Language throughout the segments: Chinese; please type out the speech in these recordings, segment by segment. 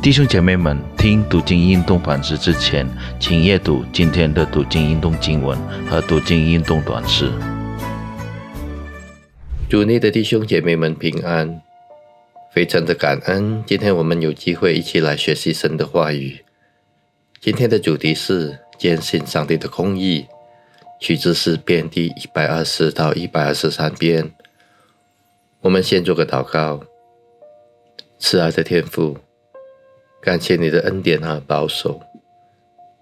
弟兄姐妹们，听读经运动反思之前，请阅读今天的读经运动经文和读经运动短诗。主内的弟兄姐妹们平安，非常的感恩，今天我们有机会一起来学习神的话语。今天的主题是坚信上帝的公义，取自诗篇第一百二十到一百二十三篇。我们先做个祷告，慈爱的天父。感谢你的恩典和保守，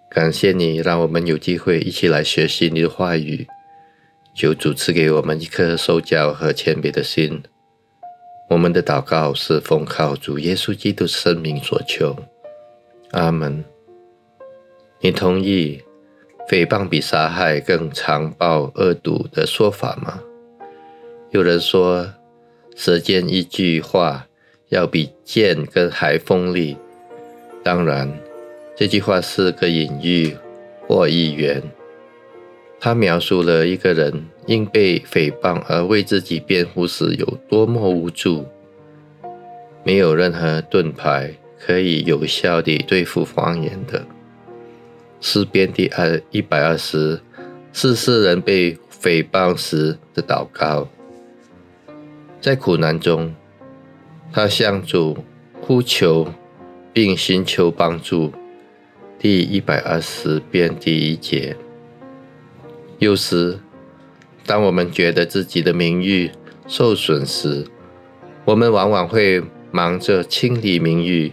感谢你让我们有机会一起来学习你的话语。求主赐给我们一颗受教和谦卑的心。我们的祷告是奉靠主耶稣基督生命所求。阿门。你同意诽谤比杀害更残暴恶毒的说法吗？有人说，舌尖一句话要比剑更还锋利。当然，这句话是个隐喻或意言。它描述了一个人因被诽谤而为自己辩护时有多么无助。没有任何盾牌可以有效地对付谎言的。诗篇第二一百二十是世人被诽谤时的祷告。在苦难中，他向主呼求。并寻求帮助。第一百二十遍第一节。有时，当我们觉得自己的名誉受损时，我们往往会忙着清理名誉。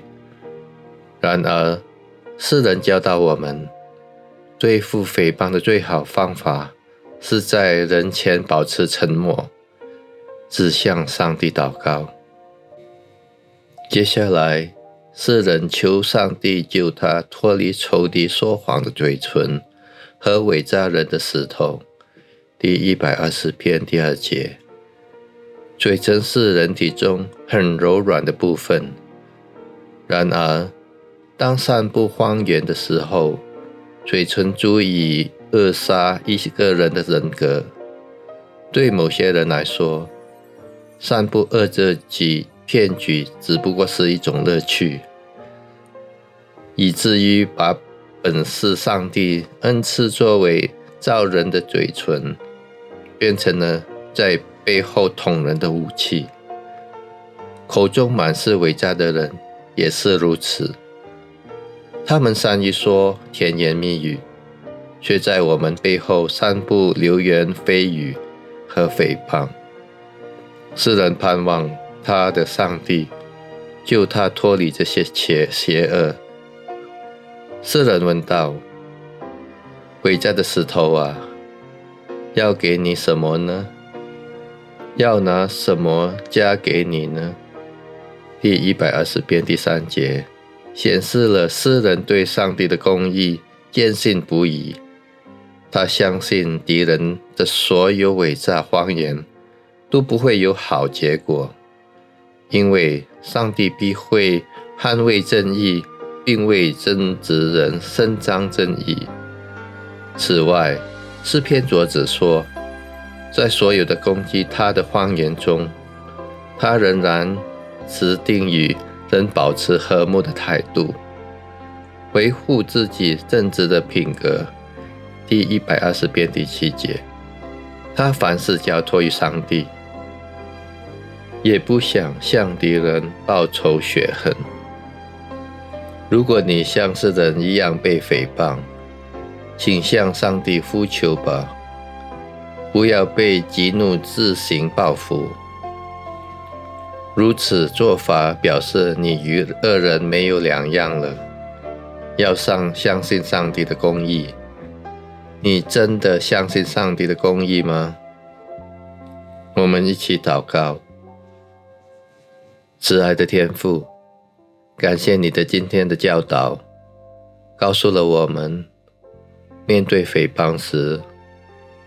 然而，世人教导我们，对付诽谤的最好方法是在人前保持沉默，只向上帝祷告。接下来。世人求上帝救他脱离仇敌说谎的嘴唇和伪诈人的石头。第一百二十篇第二节，嘴唇是人体中很柔软的部分。然而，当散布谎言的时候，嘴唇足以扼杀一个人的人格。对某些人来说，散布恶作剧。骗局只不过是一种乐趣，以至于把本是上帝恩赐作为造人的嘴唇，变成了在背后捅人的武器。口中满是伪诈的人也是如此，他们善于说甜言蜜语，却在我们背后散布流言蜚语和诽谤。世人盼望。他的上帝救他脱离这些邪邪恶。世人问道：“伟大的石头啊，要给你什么呢？要拿什么加给你呢？”第一百二十篇第三节显示了世人对上帝的公义坚信不疑。他相信敌人的所有伪诈谎言都不会有好结果。因为上帝必会捍卫正义，并为正直人伸张正义。此外，诗篇作者说，在所有的攻击他的谎言中，他仍然持定与人保持和睦的态度，维护自己正直的品格。第一百二十篇第七节，他凡事交托于上帝。也不想向敌人报仇雪恨。如果你像是人一样被诽谤，请向上帝呼求吧，不要被激怒自行报复。如此做法表示你与恶人没有两样了。要上相信上帝的公义，你真的相信上帝的公义吗？我们一起祷告。慈爱的天父，感谢你的今天的教导，告诉了我们，面对诽谤时，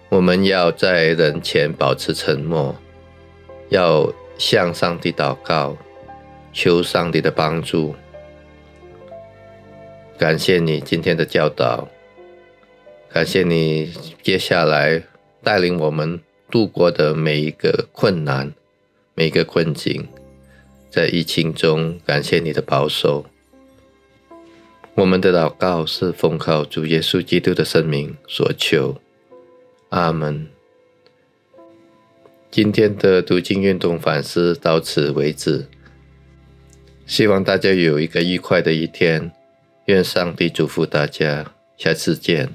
我们要在人前保持沉默，要向上帝祷告，求上帝的帮助。感谢你今天的教导，感谢你接下来带领我们度过的每一个困难，每一个困境。在疫情中，感谢你的保守，我们的祷告是奉靠主耶稣基督的圣名所求，阿门。今天的读经运动反思到此为止，希望大家有一个愉快的一天，愿上帝祝福大家，下次见。